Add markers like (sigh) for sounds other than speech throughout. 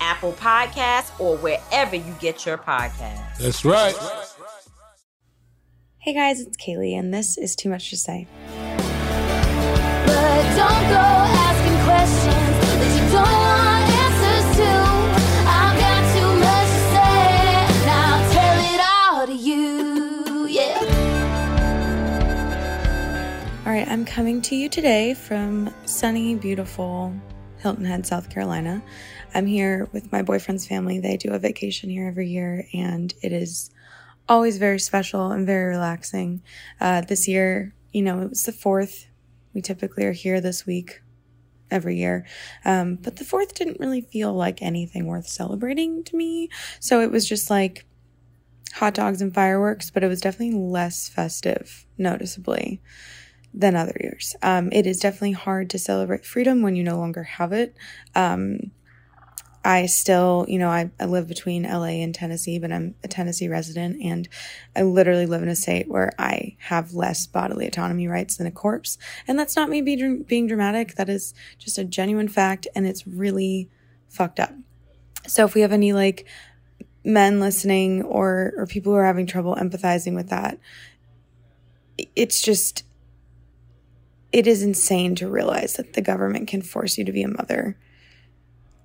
Apple Podcasts, or wherever you get your podcasts. That's right. Hey guys, it's Kalie, and this is Too Much to Say. But don't go asking questions that you don't want answers to. I've got too much to say, and I'll tell it all to you. Yeah. All right, I'm coming to you today from sunny, beautiful Hilton Head, South Carolina. I'm here with my boyfriend's family. They do a vacation here every year, and it is always very special and very relaxing. Uh, this year, you know, it was the fourth. We typically are here this week every year. Um, but the fourth didn't really feel like anything worth celebrating to me. So it was just like hot dogs and fireworks, but it was definitely less festive, noticeably, than other years. Um, it is definitely hard to celebrate freedom when you no longer have it. Um, I still, you know, I, I live between LA and Tennessee, but I'm a Tennessee resident and I literally live in a state where I have less bodily autonomy rights than a corpse. And that's not me being, being dramatic. That is just a genuine fact and it's really fucked up. So if we have any like men listening or, or people who are having trouble empathizing with that, it's just, it is insane to realize that the government can force you to be a mother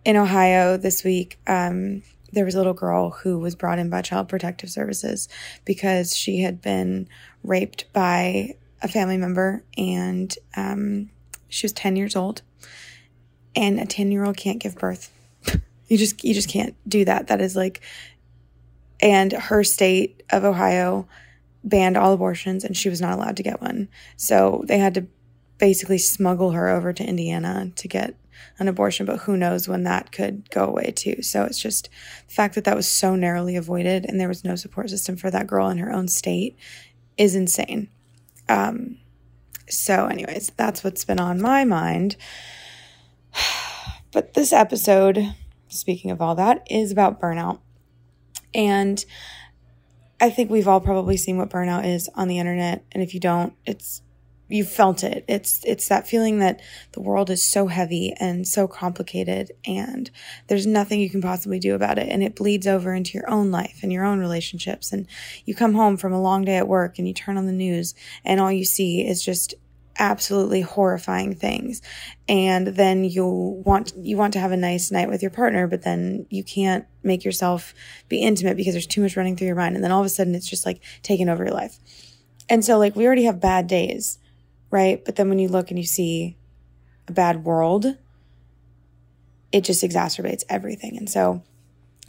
in Ohio this week, um, there was a little girl who was brought in by Child Protective Services because she had been raped by a family member and um, she was 10 years old. And a 10 year old can't give birth. (laughs) you just you just can't do that. That is like and her state of Ohio banned all abortions and she was not allowed to get one. So they had to basically smuggle her over to Indiana to get an abortion, but who knows when that could go away too. So it's just the fact that that was so narrowly avoided and there was no support system for that girl in her own state is insane. Um, so, anyways, that's what's been on my mind. (sighs) But this episode, speaking of all that, is about burnout. And I think we've all probably seen what burnout is on the internet. And if you don't, it's you felt it. It's it's that feeling that the world is so heavy and so complicated and there's nothing you can possibly do about it. And it bleeds over into your own life and your own relationships. And you come home from a long day at work and you turn on the news and all you see is just absolutely horrifying things. And then you want you want to have a nice night with your partner but then you can't make yourself be intimate because there's too much running through your mind. And then all of a sudden it's just like taking over your life. And so like we already have bad days right? But then when you look and you see a bad world, it just exacerbates everything. And so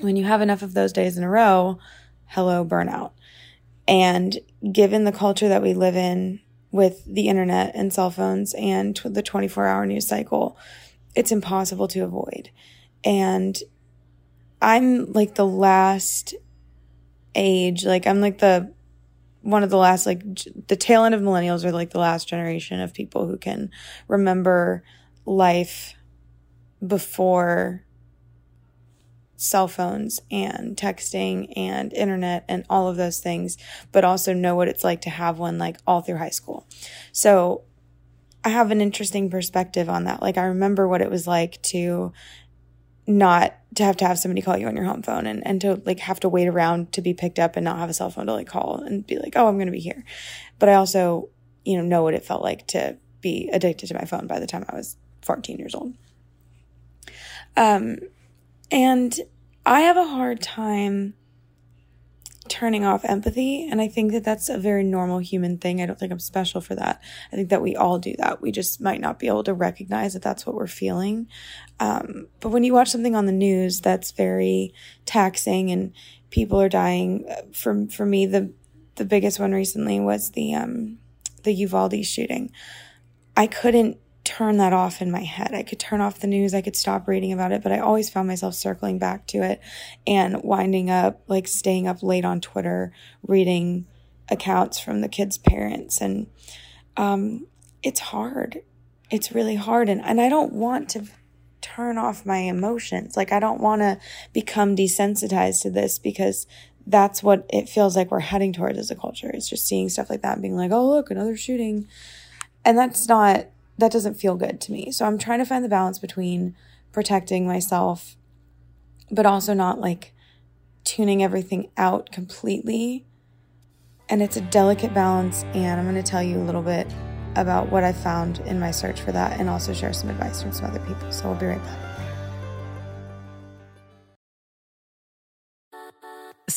when you have enough of those days in a row, hello, burnout. And given the culture that we live in with the internet and cell phones and the 24 hour news cycle, it's impossible to avoid. And I'm like the last age, like I'm like the one of the last like the tail end of millennials are like the last generation of people who can remember life before cell phones and texting and internet and all of those things, but also know what it's like to have one like all through high school. So I have an interesting perspective on that. Like I remember what it was like to not to have to have somebody call you on your home phone and, and to like have to wait around to be picked up and not have a cell phone to like call and be like, oh, I'm going to be here. But I also, you know, know what it felt like to be addicted to my phone by the time I was 14 years old. Um, and I have a hard time turning off empathy. And I think that that's a very normal human thing. I don't think I'm special for that. I think that we all do that. We just might not be able to recognize that that's what we're feeling. Um, but when you watch something on the news that's very taxing and people are dying, uh, for, for me, the, the biggest one recently was the, um, the Uvalde shooting. I couldn't turn that off in my head. I could turn off the news, I could stop reading about it, but I always found myself circling back to it and winding up, like staying up late on Twitter, reading accounts from the kids' parents. And um, it's hard. It's really hard. And, and I don't want to turn off my emotions. Like, I don't want to become desensitized to this because that's what it feels like we're heading towards as a culture. It's just seeing stuff like that and being like, oh, look, another shooting. And that's not that doesn't feel good to me. So I'm trying to find the balance between protecting myself, but also not like tuning everything out completely. And it's a delicate balance. And I'm going to tell you a little bit about what I found in my search for that and also share some advice from some other people. So we'll be right back.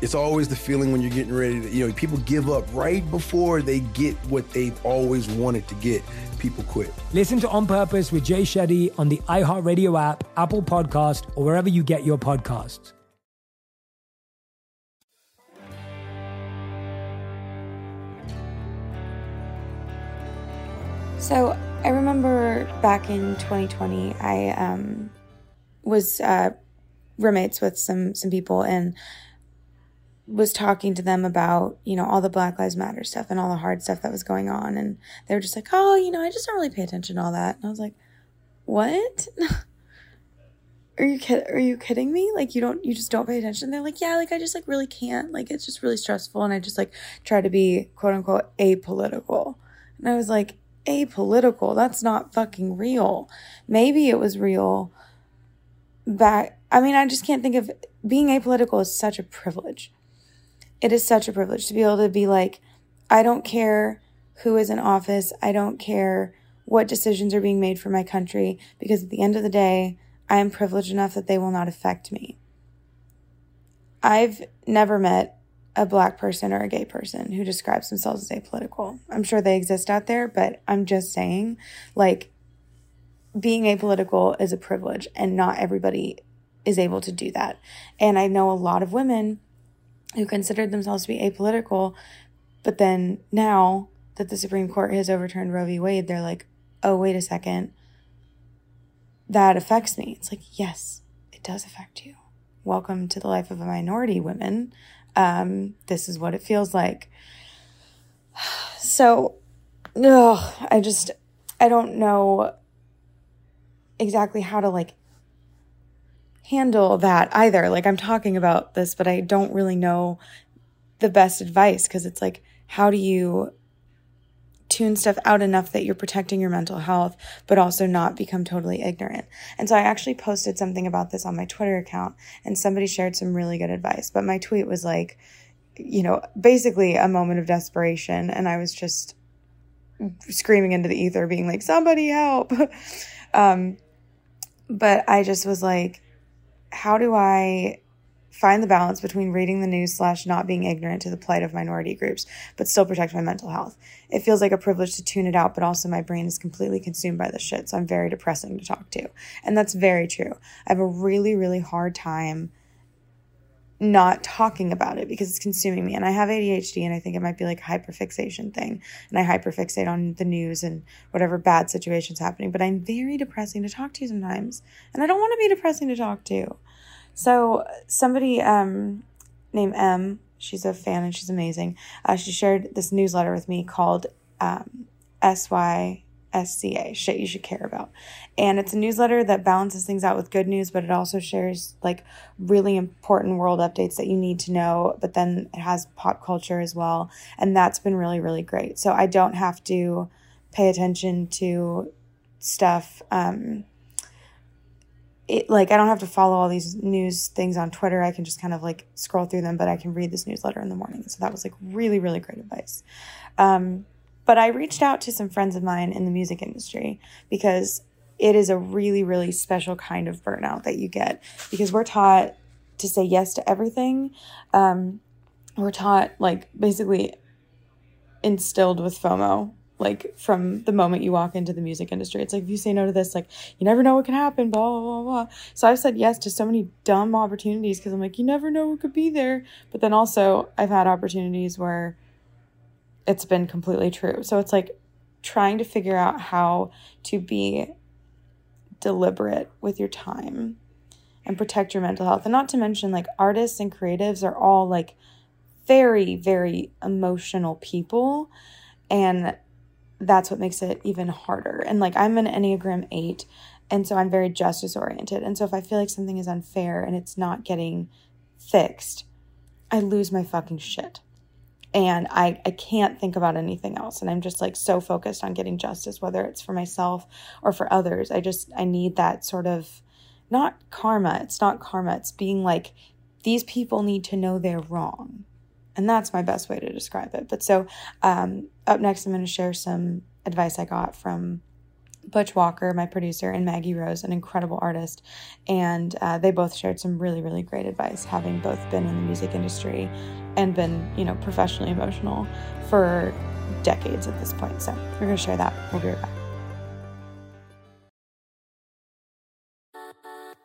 It's always the feeling when you're getting ready to, you know, people give up right before they get what they've always wanted to get people quit. Listen to On Purpose with Jay Shetty on the iHeartRadio app, Apple Podcast, or wherever you get your podcasts. So I remember back in 2020, I um, was uh, roommates with some some people, and was talking to them about, you know, all the Black Lives Matter stuff and all the hard stuff that was going on. And they were just like, oh, you know, I just don't really pay attention to all that. And I was like, what? (laughs) are you kid- are you kidding me? Like you don't you just don't pay attention. They're like, yeah, like I just like really can't. Like it's just really stressful and I just like try to be quote unquote apolitical. And I was like, apolitical? That's not fucking real. Maybe it was real back I mean, I just can't think of being apolitical is such a privilege. It is such a privilege to be able to be like, I don't care who is in office. I don't care what decisions are being made for my country because at the end of the day, I am privileged enough that they will not affect me. I've never met a black person or a gay person who describes themselves as apolitical. I'm sure they exist out there, but I'm just saying, like, being apolitical is a privilege, and not everybody is able to do that. And I know a lot of women who considered themselves to be apolitical, but then now that the Supreme Court has overturned Roe v. Wade, they're like, oh, wait a second that affects me. It's like, yes, it does affect you. Welcome to the life of a minority woman. Um, this is what it feels like. (sighs) So, ugh, I just, I don't know exactly how to like handle that either. Like, I'm talking about this, but I don't really know the best advice because it's like, how do you tune stuff out enough that you're protecting your mental health, but also not become totally ignorant. And so I actually posted something about this on my Twitter account and somebody shared some really good advice. But my tweet was like, you know, basically a moment of desperation. And I was just screaming into the ether, being like, somebody help. (laughs) um, but I just was like, how do I find the balance between reading the news slash not being ignorant to the plight of minority groups, but still protect my mental health. It feels like a privilege to tune it out, but also my brain is completely consumed by the shit. So I'm very depressing to talk to. And that's very true. I have a really, really hard time not talking about it because it's consuming me. And I have ADHD and I think it might be like a hyperfixation thing. And I hyperfixate on the news and whatever bad situation's happening. But I'm very depressing to talk to sometimes. And I don't want to be depressing to talk to. So somebody um, named M, she's a fan and she's amazing. Uh, she shared this newsletter with me called um, SYSCA, shit you should care about. And it's a newsletter that balances things out with good news, but it also shares like really important world updates that you need to know. But then it has pop culture as well. And that's been really, really great. So I don't have to pay attention to stuff. Um, it like I don't have to follow all these news things on Twitter. I can just kind of like scroll through them, but I can read this newsletter in the morning. So that was like really, really great advice. Um, but I reached out to some friends of mine in the music industry because it is a really, really special kind of burnout that you get because we're taught to say yes to everything. Um, we're taught like basically instilled with FOMO like from the moment you walk into the music industry. It's like if you say no to this, like you never know what can happen, blah blah blah blah. So I've said yes to so many dumb opportunities because I'm like, you never know what could be there. But then also I've had opportunities where it's been completely true. So it's like trying to figure out how to be deliberate with your time and protect your mental health. And not to mention like artists and creatives are all like very, very emotional people. And that's what makes it even harder. And like I'm an Enneagram 8 and so I'm very justice oriented. And so if I feel like something is unfair and it's not getting fixed, I lose my fucking shit. And I, I can't think about anything else. And I'm just like so focused on getting justice, whether it's for myself or for others. I just, I need that sort of not karma. It's not karma. It's being like, these people need to know they're wrong. And that's my best way to describe it. But so um, up next, I'm going to share some advice I got from Butch Walker, my producer, and Maggie Rose, an incredible artist. And uh, they both shared some really, really great advice, having both been in the music industry and been, you know, professionally emotional for decades at this point. So we're going to share that. We'll be right back.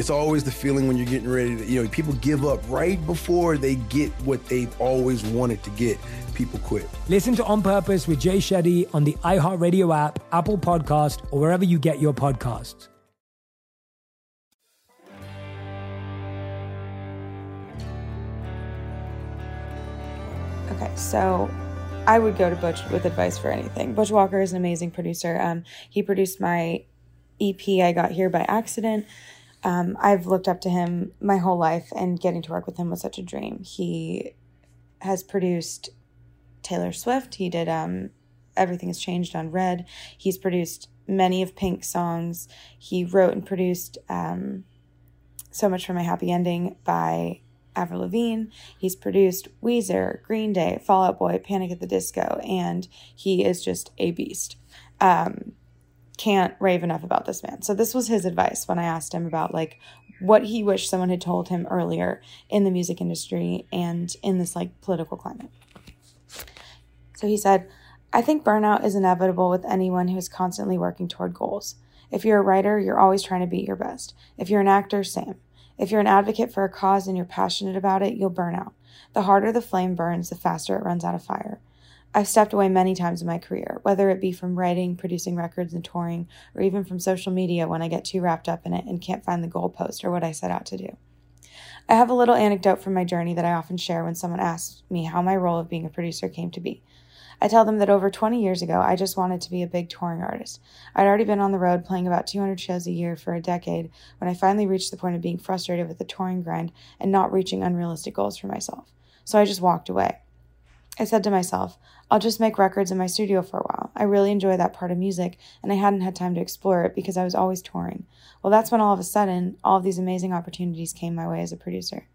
It's always the feeling when you're getting ready to, you know, people give up right before they get what they've always wanted to get. People quit. Listen to On Purpose with Jay Shetty on the iHeartRadio app, Apple Podcast, or wherever you get your podcasts. Okay, so I would go to Butch with advice for anything. Butch Walker is an amazing producer. Um, he produced my EP I got here by accident. Um, I've looked up to him my whole life, and getting to work with him was such a dream. He has produced Taylor Swift. He did um, Everything Has Changed on Red. He's produced many of Pink's songs. He wrote and produced um, So Much for My Happy Ending by Avril Lavigne. He's produced Weezer, Green Day, Fall Out Boy, Panic at the Disco, and he is just a beast. Um, can't rave enough about this man. So this was his advice when I asked him about like what he wished someone had told him earlier in the music industry and in this like political climate. So he said, I think burnout is inevitable with anyone who is constantly working toward goals. If you're a writer, you're always trying to be your best. If you're an actor, same. If you're an advocate for a cause and you're passionate about it, you'll burn out. The harder the flame burns, the faster it runs out of fire. I've stepped away many times in my career, whether it be from writing, producing records, and touring, or even from social media when I get too wrapped up in it and can't find the goalpost or what I set out to do. I have a little anecdote from my journey that I often share when someone asks me how my role of being a producer came to be. I tell them that over 20 years ago, I just wanted to be a big touring artist. I'd already been on the road playing about 200 shows a year for a decade when I finally reached the point of being frustrated with the touring grind and not reaching unrealistic goals for myself. So I just walked away. I said to myself, I'll just make records in my studio for a while. I really enjoy that part of music, and I hadn't had time to explore it because I was always touring. Well, that's when all of a sudden, all of these amazing opportunities came my way as a producer.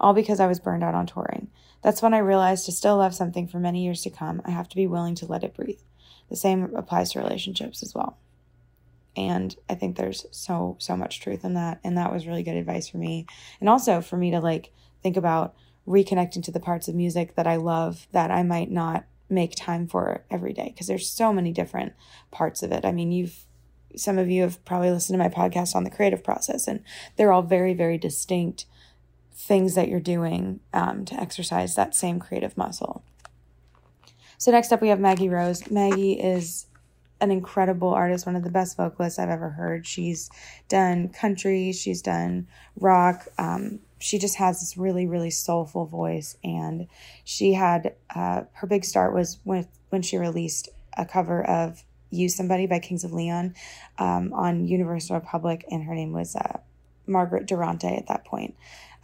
All because I was burned out on touring. That's when I realized to still love something for many years to come, I have to be willing to let it breathe. The same applies to relationships as well. And I think there's so, so much truth in that. And that was really good advice for me. And also for me to like think about reconnecting to the parts of music that I love that I might not make time for every day because there's so many different parts of it. I mean, you've some of you have probably listened to my podcast on the creative process and they're all very very distinct things that you're doing um, to exercise that same creative muscle. So, next up, we have Maggie Rose. Maggie is an incredible artist, one of the best vocalists I've ever heard. She's done country, she's done rock. Um, she just has this really, really soulful voice. And she had uh, her big start was with when she released a cover of "Use Somebody" by Kings of Leon um, on Universal Republic, and her name was uh, Margaret Durante at that point.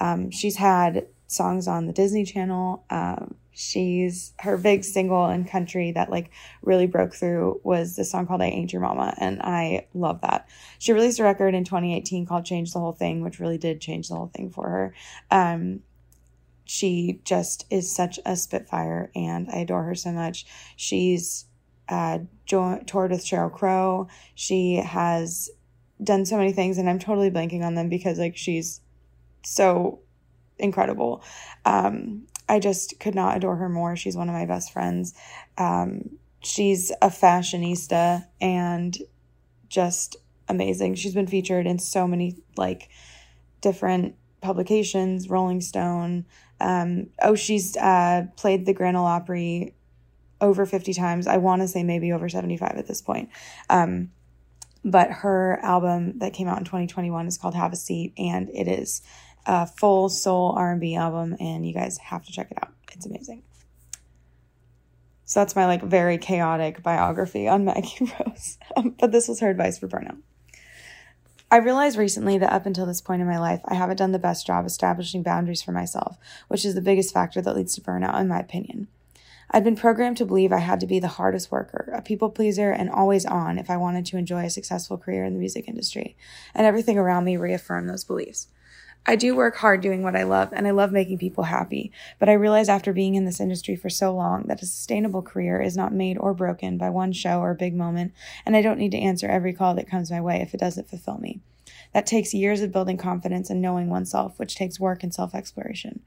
Um, she's had songs on the Disney Channel. Um, she's her big single in country that like really broke through was the song called I Ain't Your Mama, and I love that. She released a record in 2018 called Change the Whole Thing, which really did change the whole thing for her. Um, she just is such a spitfire, and I adore her so much. She's uh, toured with Sheryl Crow. She has done so many things, and I'm totally blanking on them because like she's so incredible. Um, I just could not adore her more. She's one of my best friends. Um, she's a fashionista and just amazing. She's been featured in so many like different publications, Rolling Stone. Um, oh, she's uh, played the Grand Ole Opry over 50 times. I want to say maybe over 75 at this point. Um, but her album that came out in 2021 is called Have a Seat, and it is a full soul R&B album, and you guys have to check it out. It's amazing. So that's my like very chaotic biography on (laughs) Maggie Rose. Um, but this was her advice for burnout. I realized recently that up until this point in my life, I haven't done the best job establishing boundaries for myself, which is the biggest factor that leads to burnout, in my opinion. I'd been programmed to believe I had to be the hardest worker, a people pleaser, and always on if I wanted to enjoy a successful career in the music industry, and everything around me reaffirmed those beliefs. I do work hard doing what I love, and I love making people happy. But I realize after being in this industry for so long that a sustainable career is not made or broken by one show or big moment, and I don't need to answer every call that comes my way if it doesn't fulfill me. That takes years of building confidence and knowing oneself, which takes work and self exploration.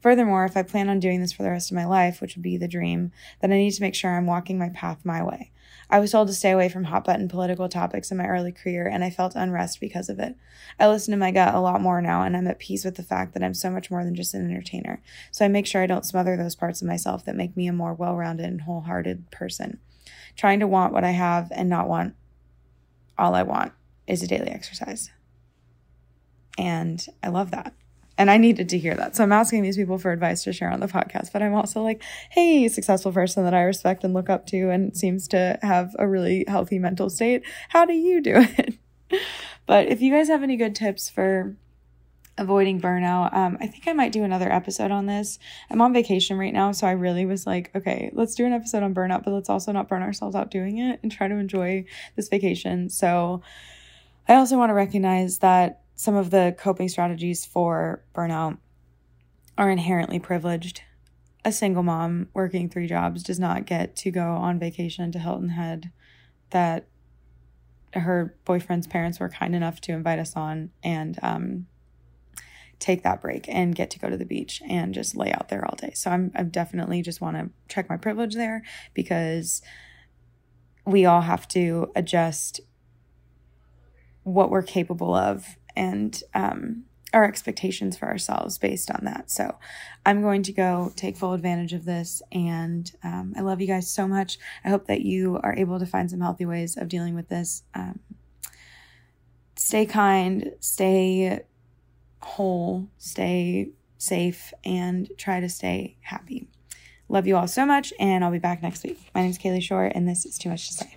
Furthermore, if I plan on doing this for the rest of my life, which would be the dream, then I need to make sure I'm walking my path my way. I was told to stay away from hot button political topics in my early career, and I felt unrest because of it. I listen to my gut a lot more now, and I'm at peace with the fact that I'm so much more than just an entertainer. So I make sure I don't smother those parts of myself that make me a more well rounded and wholehearted person. Trying to want what I have and not want all I want is a daily exercise. And I love that. And I needed to hear that. So I'm asking these people for advice to share on the podcast. But I'm also like, hey, successful person that I respect and look up to and seems to have a really healthy mental state. How do you do (laughs) it? but if you guys have any good tips for avoiding burnout, um, I think I might do another episode on this. I'm on vacation right now. So I really was like, okay, let's do an episode on burnout, but let's also not burn ourselves out doing it and try to enjoy this vacation. So I also want to recognize that some of the coping strategies for burnout are inherently privileged. A single mom working three jobs does not get to go on vacation to Hilton Head that her boyfriend's parents were kind enough to invite us on and um, take that break and get to go to the beach and just lay out there all day. So I'm I definitely just want to check my privilege there because we all have to adjust what we're capable of and um, our expectations for ourselves based on that. So I'm going to go take full advantage of this. And um, I love you guys so much. I hope that you are able to find some healthy ways of dealing with this. Um, stay kind, stay whole, stay safe, and try to stay happy. Love you all so much, and I'll be back next week. My name is Kalie Shorr, and this is Too Much to Say.